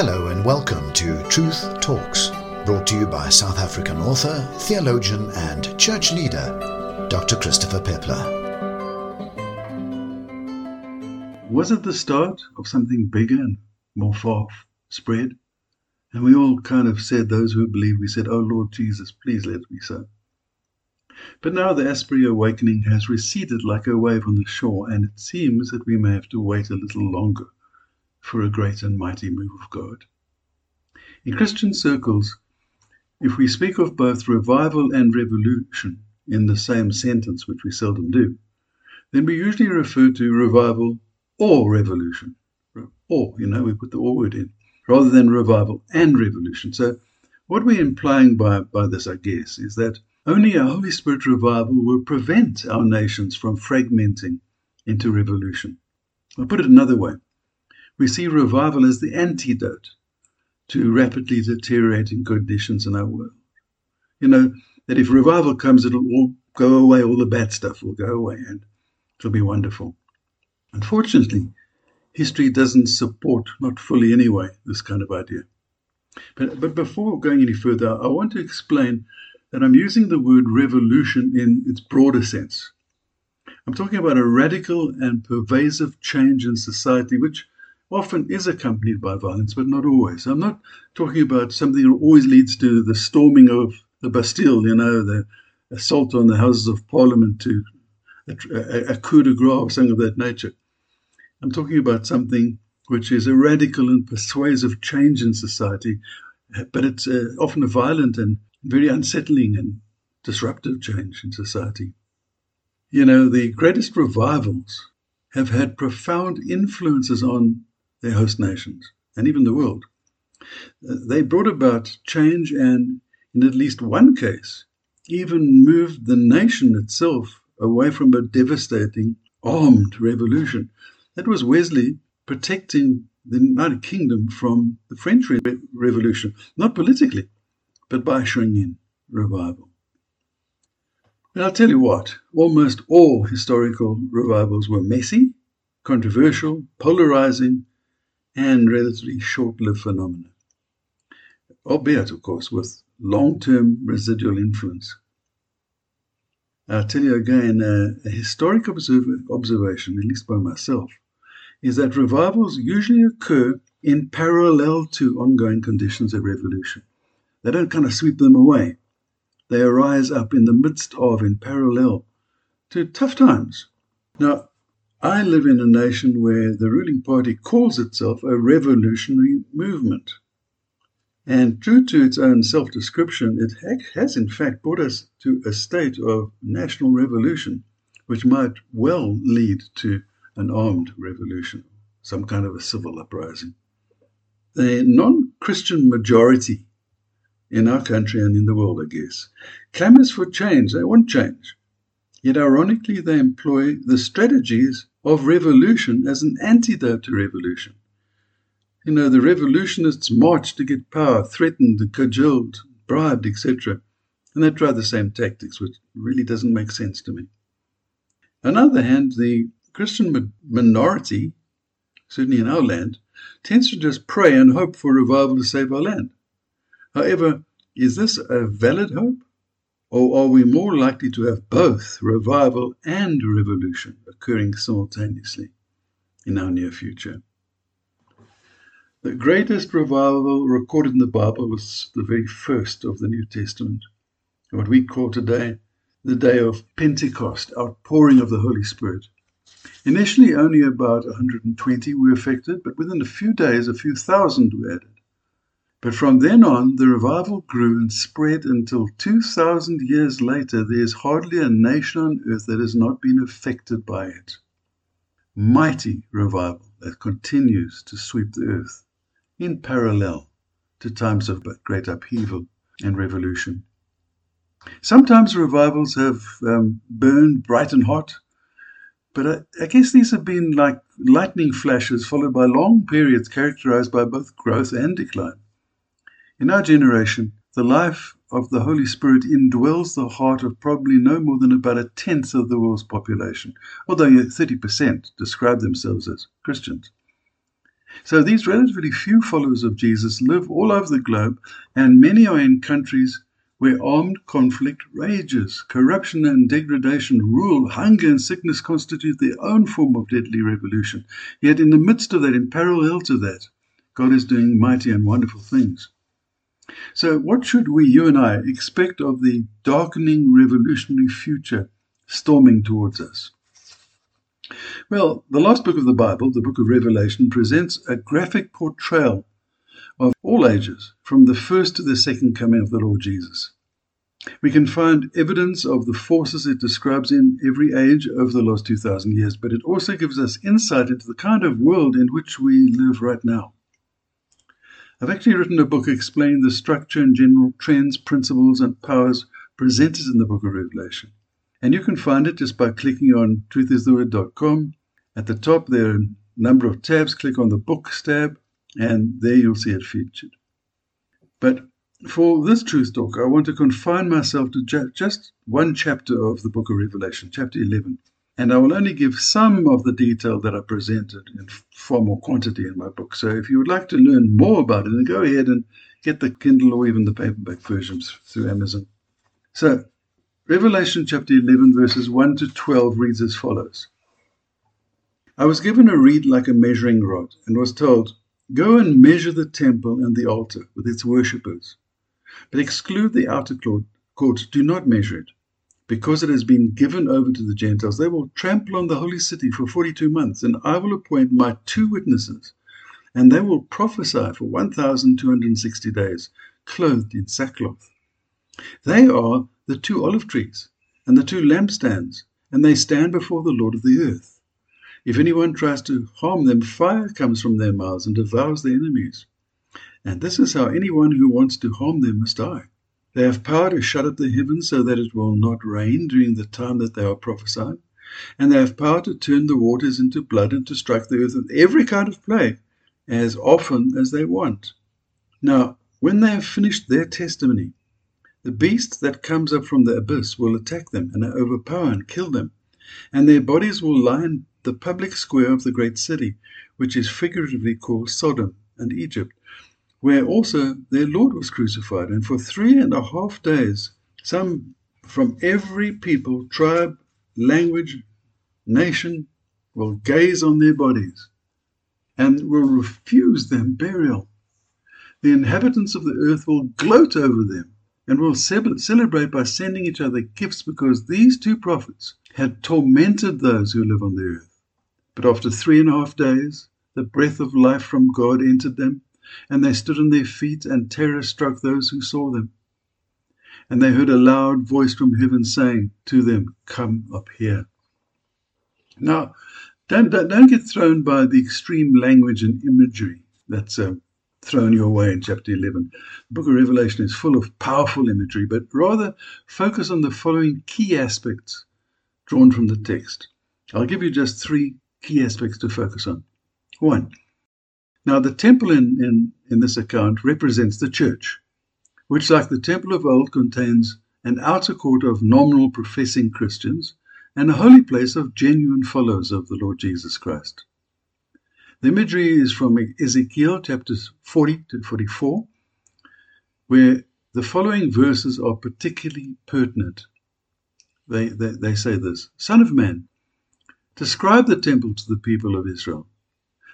Hello and welcome to Truth Talks, brought to you by South African author, theologian, and church leader, Dr. Christopher Peppler. Was it the start of something bigger and more far spread? And we all kind of said, those who believe, we said, Oh Lord Jesus, please let it be so. But now the Asbury awakening has receded like a wave on the shore, and it seems that we may have to wait a little longer for a great and mighty move of God. In Christian circles, if we speak of both revival and revolution in the same sentence, which we seldom do, then we usually refer to revival or revolution. Or, you know, we put the or word in, rather than revival and revolution. So, what we're implying by, by this, I guess, is that only a Holy Spirit revival will prevent our nations from fragmenting into revolution. I'll put it another way. We see revival as the antidote to rapidly deteriorating conditions in our world. You know, that if revival comes, it'll all go away, all the bad stuff will go away, and it'll be wonderful. Unfortunately, history doesn't support, not fully anyway, this kind of idea. But, but before going any further, I want to explain that I'm using the word revolution in its broader sense. I'm talking about a radical and pervasive change in society, which often is accompanied by violence, but not always. I'm not talking about something that always leads to the storming of the Bastille, you know, the assault on the Houses of Parliament to a, a, a coup de grace something of that nature. I'm talking about something which is a radical and persuasive change in society, but it's uh, often a violent and very unsettling and disruptive change in society. You know, the greatest revivals have had profound influences on their host nations and even the world. Uh, they brought about change and, in at least one case, even moved the nation itself away from a devastating armed revolution. That was Wesley protecting the United Kingdom from the French Re- Revolution, not politically, but by ushering in revival. And I'll tell you what, almost all historical revivals were messy, controversial, polarizing, and relatively short lived phenomena, albeit, of course, with long term residual influence. I'll tell you again uh, a historic observ- observation, at least by myself, is that revivals usually occur in parallel to ongoing conditions of revolution. They don't kind of sweep them away. They arise up in the midst of, in parallel to tough times. Now, I live in a nation where the ruling party calls itself a revolutionary movement. And true to its own self description, it has in fact brought us to a state of national revolution, which might well lead to an armed revolution, some kind of a civil uprising. The non Christian majority in our country and in the world, I guess, clamors for change. They want change. Yet, ironically, they employ the strategies of revolution as an antidote to revolution. You know, the revolutionists march to get power, threatened, cajoled, bribed, etc. And they try the same tactics, which really doesn't make sense to me. On the other hand, the Christian minority, certainly in our land, tends to just pray and hope for revival to save our land. However, is this a valid hope? Or are we more likely to have both revival and revolution occurring simultaneously in our near future? The greatest revival recorded in the Bible was the very first of the New Testament, what we call today the day of Pentecost, outpouring of the Holy Spirit. Initially, only about 120 were affected, but within a few days, a few thousand were added. But from then on, the revival grew and spread until 2,000 years later, there is hardly a nation on earth that has not been affected by it. Mighty revival that continues to sweep the earth in parallel to times of great upheaval and revolution. Sometimes revivals have um, burned bright and hot, but I, I guess these have been like lightning flashes followed by long periods characterized by both growth and decline. In our generation, the life of the Holy Spirit indwells the heart of probably no more than about a tenth of the world's population, although 30% describe themselves as Christians. So these relatively few followers of Jesus live all over the globe, and many are in countries where armed conflict rages. Corruption and degradation rule. Hunger and sickness constitute their own form of deadly revolution. Yet, in the midst of that, in parallel to that, God is doing mighty and wonderful things. So, what should we, you and I, expect of the darkening revolutionary future storming towards us? Well, the last book of the Bible, the book of Revelation, presents a graphic portrayal of all ages, from the first to the second coming of the Lord Jesus. We can find evidence of the forces it describes in every age over the last 2,000 years, but it also gives us insight into the kind of world in which we live right now. I've actually written a book explaining the structure and general trends, principles, and powers presented in the book of Revelation. And you can find it just by clicking on truthistheword.com. At the top, there are a number of tabs. Click on the books tab, and there you'll see it featured. But for this truth talk, I want to confine myself to ju- just one chapter of the book of Revelation, chapter 11. And I will only give some of the detail that I presented in far more quantity in my book. So if you would like to learn more about it, then go ahead and get the Kindle or even the paperback versions through Amazon. So, Revelation chapter 11, verses 1 to 12 reads as follows I was given a reed like a measuring rod, and was told, Go and measure the temple and the altar with its worshippers, but exclude the outer court, do not measure it because it has been given over to the Gentiles, they will trample on the holy city for 42 months, and I will appoint my two witnesses, and they will prophesy for 1,260 days, clothed in sackcloth. They are the two olive trees and the two lampstands, and they stand before the Lord of the earth. If anyone tries to harm them, fire comes from their mouths and devours their enemies. And this is how anyone who wants to harm them must die. They have power to shut up the heavens so that it will not rain during the time that they are prophesying. And they have power to turn the waters into blood and to strike the earth with every kind of plague as often as they want. Now, when they have finished their testimony, the beast that comes up from the abyss will attack them and overpower and kill them, and their bodies will lie in the public square of the great city, which is figuratively called Sodom and Egypt, where also their Lord was crucified. And for three and a half days, some from every people, tribe, language, nation will gaze on their bodies and will refuse them burial. The inhabitants of the earth will gloat over them and will celebrate by sending each other gifts because these two prophets had tormented those who live on the earth. But after three and a half days, the breath of life from God entered them, and they stood on their feet, and terror struck those who saw them. And they heard a loud voice from heaven saying to them, Come up here. Now, don't, don't, don't get thrown by the extreme language and imagery that's uh, thrown your way in chapter 11. The book of Revelation is full of powerful imagery, but rather focus on the following key aspects drawn from the text. I'll give you just three key aspects to focus on. One, now, the temple in, in, in this account represents the church, which, like the temple of old, contains an outer court of nominal professing Christians and a holy place of genuine followers of the Lord Jesus Christ. The imagery is from Ezekiel chapters 40 to 44, where the following verses are particularly pertinent. They, they, they say this Son of man, describe the temple to the people of Israel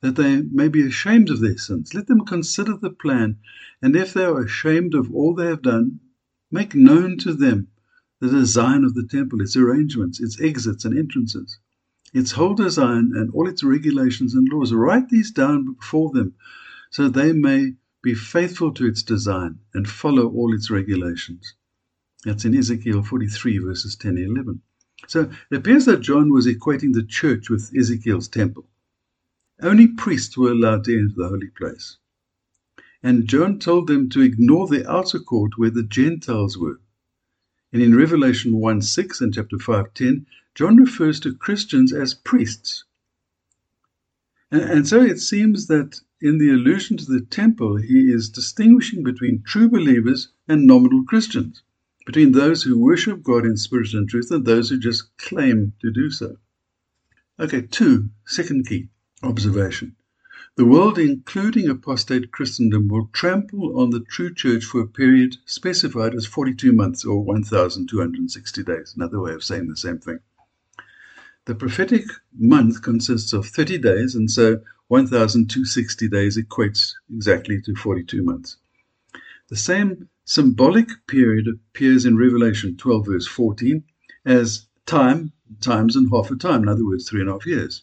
that they may be ashamed of their sins. Let them consider the plan, and if they are ashamed of all they have done, make known to them the design of the temple, its arrangements, its exits and entrances, its whole design and all its regulations and laws. Write these down before them so they may be faithful to its design and follow all its regulations. That's in Ezekiel 43, verses 10 and 11. So it appears that John was equating the church with Ezekiel's temple. Only priests were allowed to enter the holy place. And John told them to ignore the outer court where the Gentiles were. And in Revelation 1 6 and chapter 5 10, John refers to Christians as priests. And, and so it seems that in the allusion to the temple, he is distinguishing between true believers and nominal Christians, between those who worship God in spirit and truth and those who just claim to do so. Okay, two, second key observation. The world, including apostate Christendom, will trample on the true church for a period specified as 42 months or 1,260 days. Another way of saying the same thing. The prophetic month consists of 30 days, and so 1,260 days equates exactly to 42 months. The same symbolic period appears in Revelation 12, verse 14, as time, times and half a time, in other words, three and a half years.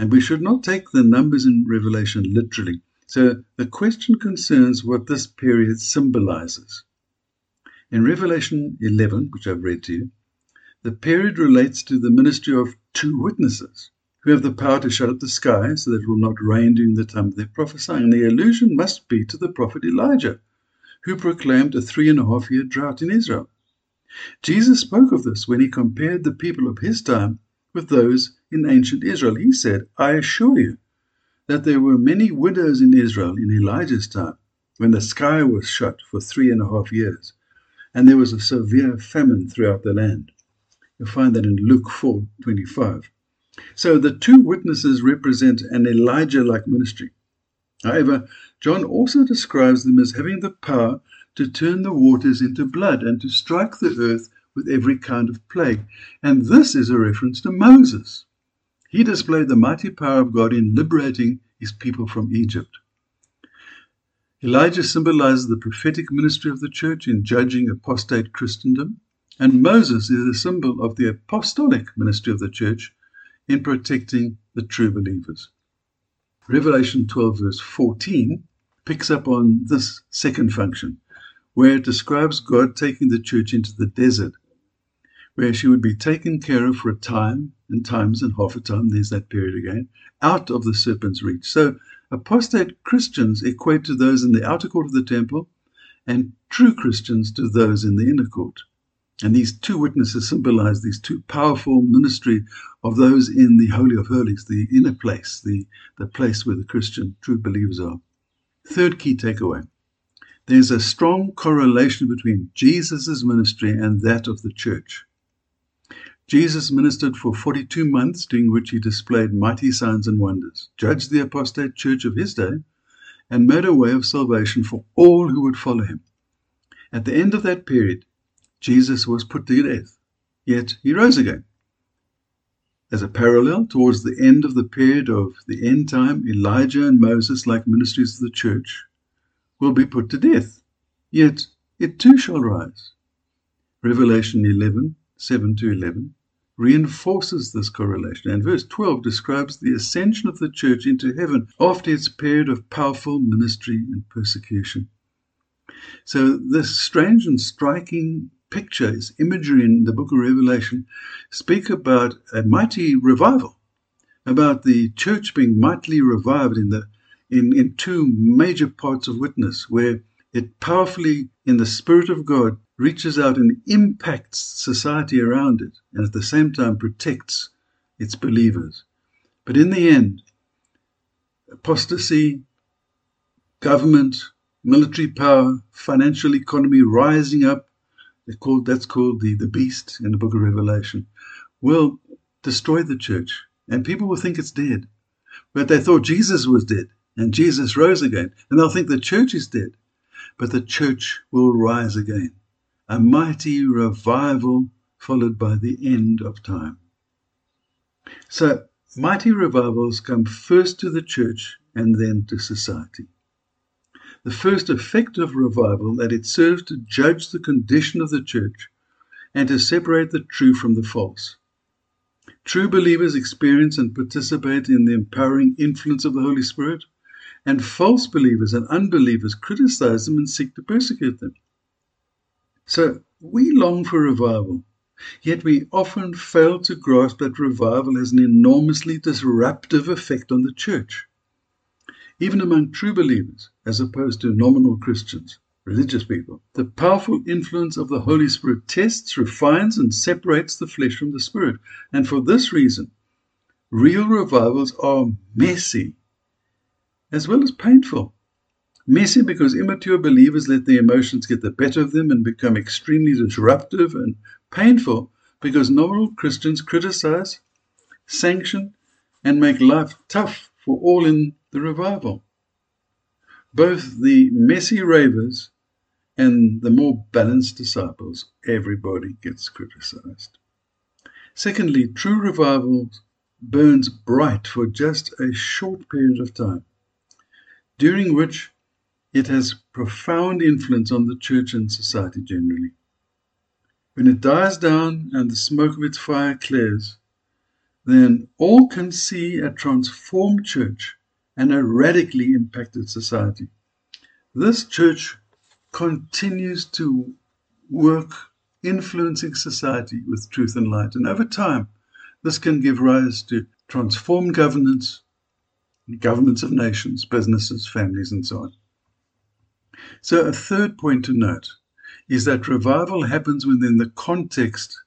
And we should not take the numbers in Revelation literally. So the question concerns what this period symbolizes. In Revelation 11, which I've read to you, the period relates to the ministry of two witnesses who have the power to shut up the sky so that it will not rain during the time of their prophesying. And the allusion must be to the prophet Elijah, who proclaimed a three and a half year drought in Israel. Jesus spoke of this when he compared the people of his time with those in ancient Israel. He said, I assure you that there were many widows in Israel in Elijah's time when the sky was shut for three and a half years, and there was a severe famine throughout the land. You'll find that in Luke 4 25. So the two witnesses represent an Elijah like ministry. However, John also describes them as having the power to turn the waters into blood and to strike the earth with every kind of plague. And this is a reference to Moses. He displayed the mighty power of God in liberating his people from Egypt. Elijah symbolizes the prophetic ministry of the church in judging apostate Christendom, and Moses is a symbol of the apostolic ministry of the church in protecting the true believers. Revelation 12, verse 14, picks up on this second function, where it describes God taking the church into the desert where she would be taken care of for a time and times and half a time, there's that period again, out of the serpent's reach. So apostate Christians equate to those in the outer court of the temple, and true Christians to those in the inner court. And these two witnesses symbolize these two powerful ministry of those in the Holy of Holies, the inner place, the, the place where the Christian true believers are. Third key takeaway. There's a strong correlation between Jesus' ministry and that of the church. Jesus ministered for 42 months, during which he displayed mighty signs and wonders, judged the apostate church of his day, and made a way of salvation for all who would follow him. At the end of that period, Jesus was put to death, yet he rose again. As a parallel, towards the end of the period of the end time, Elijah and Moses, like ministries of the church, will be put to death, yet it too shall rise. Revelation 11 7 to 11 reinforces this correlation. And verse 12 describes the ascension of the church into heaven after its period of powerful ministry and persecution. So, this strange and striking pictures, imagery in the book of Revelation, speak about a mighty revival, about the church being mightily revived in, the, in, in two major parts of witness, where it powerfully, in the Spirit of God, reaches out and impacts society around it, and at the same time protects its believers. But in the end, apostasy, government, military power, financial economy rising up, called, that's called the, the beast in the book of Revelation, will destroy the church. And people will think it's dead. But they thought Jesus was dead and Jesus rose again. And they'll think the church is dead. But the church will rise again a mighty revival followed by the end of time. So, mighty revivals come first to the church and then to society. The first effect of revival that it serves to judge the condition of the church and to separate the true from the false. True believers experience and participate in the empowering influence of the Holy Spirit, and false believers and unbelievers criticize them and seek to persecute them. So we long for revival, yet we often fail to grasp that revival has an enormously disruptive effect on the church. Even among true believers, as opposed to nominal Christians, religious people, the powerful influence of the Holy Spirit tests, refines, and separates the flesh from the spirit. And for this reason, real revivals are messy as well as painful. Messy because immature believers let their emotions get the better of them and become extremely disruptive and painful because nominal Christians criticize, sanction, and make life tough for all in the revival. Both the messy ravers and the more balanced disciples, everybody gets criticized. Secondly, true revival burns bright for just a short period of time, during which it has profound influence on the church and society generally. When it dies down and the smoke of its fire clears, then all can see a transformed church and a radically impacted society. This church continues to work influencing society with truth and light. And over time, this can give rise to transformed governance, governments of nations, businesses, families, and so on. So, a third point to note is that revival happens within the context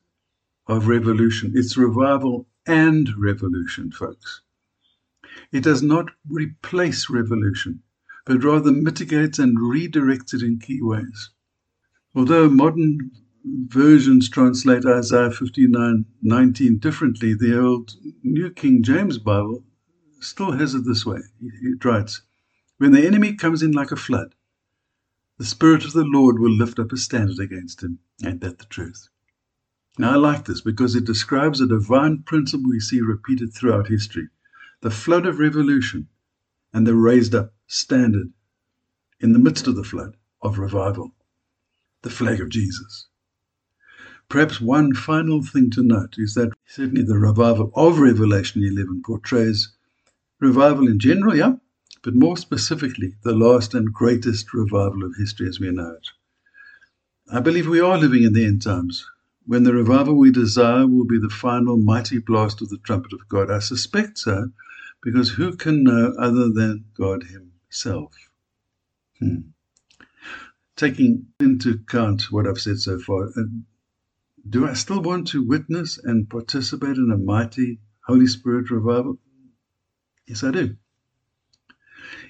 of revolution. It's revival and revolution, folks. It does not replace revolution, but rather mitigates and redirects it in key ways. Although modern versions translate Isaiah 59:19 differently, the old New King James Bible still has it this way. It writes, When the enemy comes in like a flood, the Spirit of the Lord will lift up a standard against him. Ain't that the truth? Now, I like this because it describes a divine principle we see repeated throughout history the flood of revolution and the raised up standard in the midst of the flood of revival, the flag of Jesus. Perhaps one final thing to note is that certainly the revival of Revelation 11 portrays revival in general, yeah, but more specifically, the last and greatest revival of history as we know it. I believe we are living in the end times, when the revival we desire will be the final mighty blast of the trumpet of God. I suspect so, because who can know other than God Himself? Hmm. Taking into account what I've said so far, uh, do I still want to witness and participate in a mighty Holy Spirit revival? Yes, I do.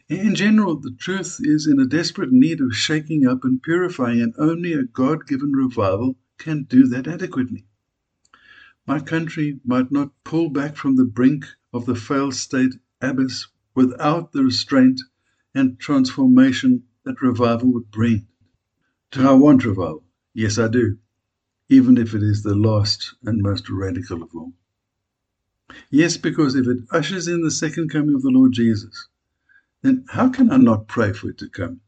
In general, the truth is in a desperate need of shaking up and purifying, and only a God given revival can do that adequately. My country might not pull back from the brink of the failed state abyss without the restraint and transformation that revival would bring. Do I want revival? Yes, I do, even if it is the last and most radical of all. Yes, because if it ushers in the second coming of the Lord Jesus, then how can I not pray for it to come?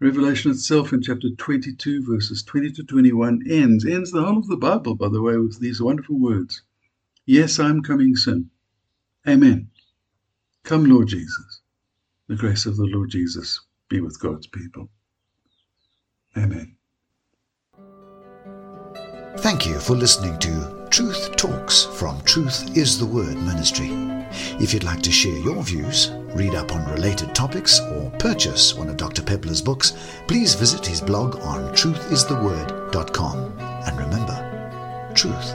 Revelation itself in chapter 22, verses 20 to 21 ends, ends the whole of the Bible, by the way, with these wonderful words Yes, I'm coming soon. Amen. Come, Lord Jesus. The grace of the Lord Jesus be with God's people. Amen. Thank you for listening to Truth Talks from Truth is the Word Ministry. If you'd like to share your views, read up on related topics, or purchase one of Dr. Peppler's books, please visit his blog on truthistheword.com. And remember, truth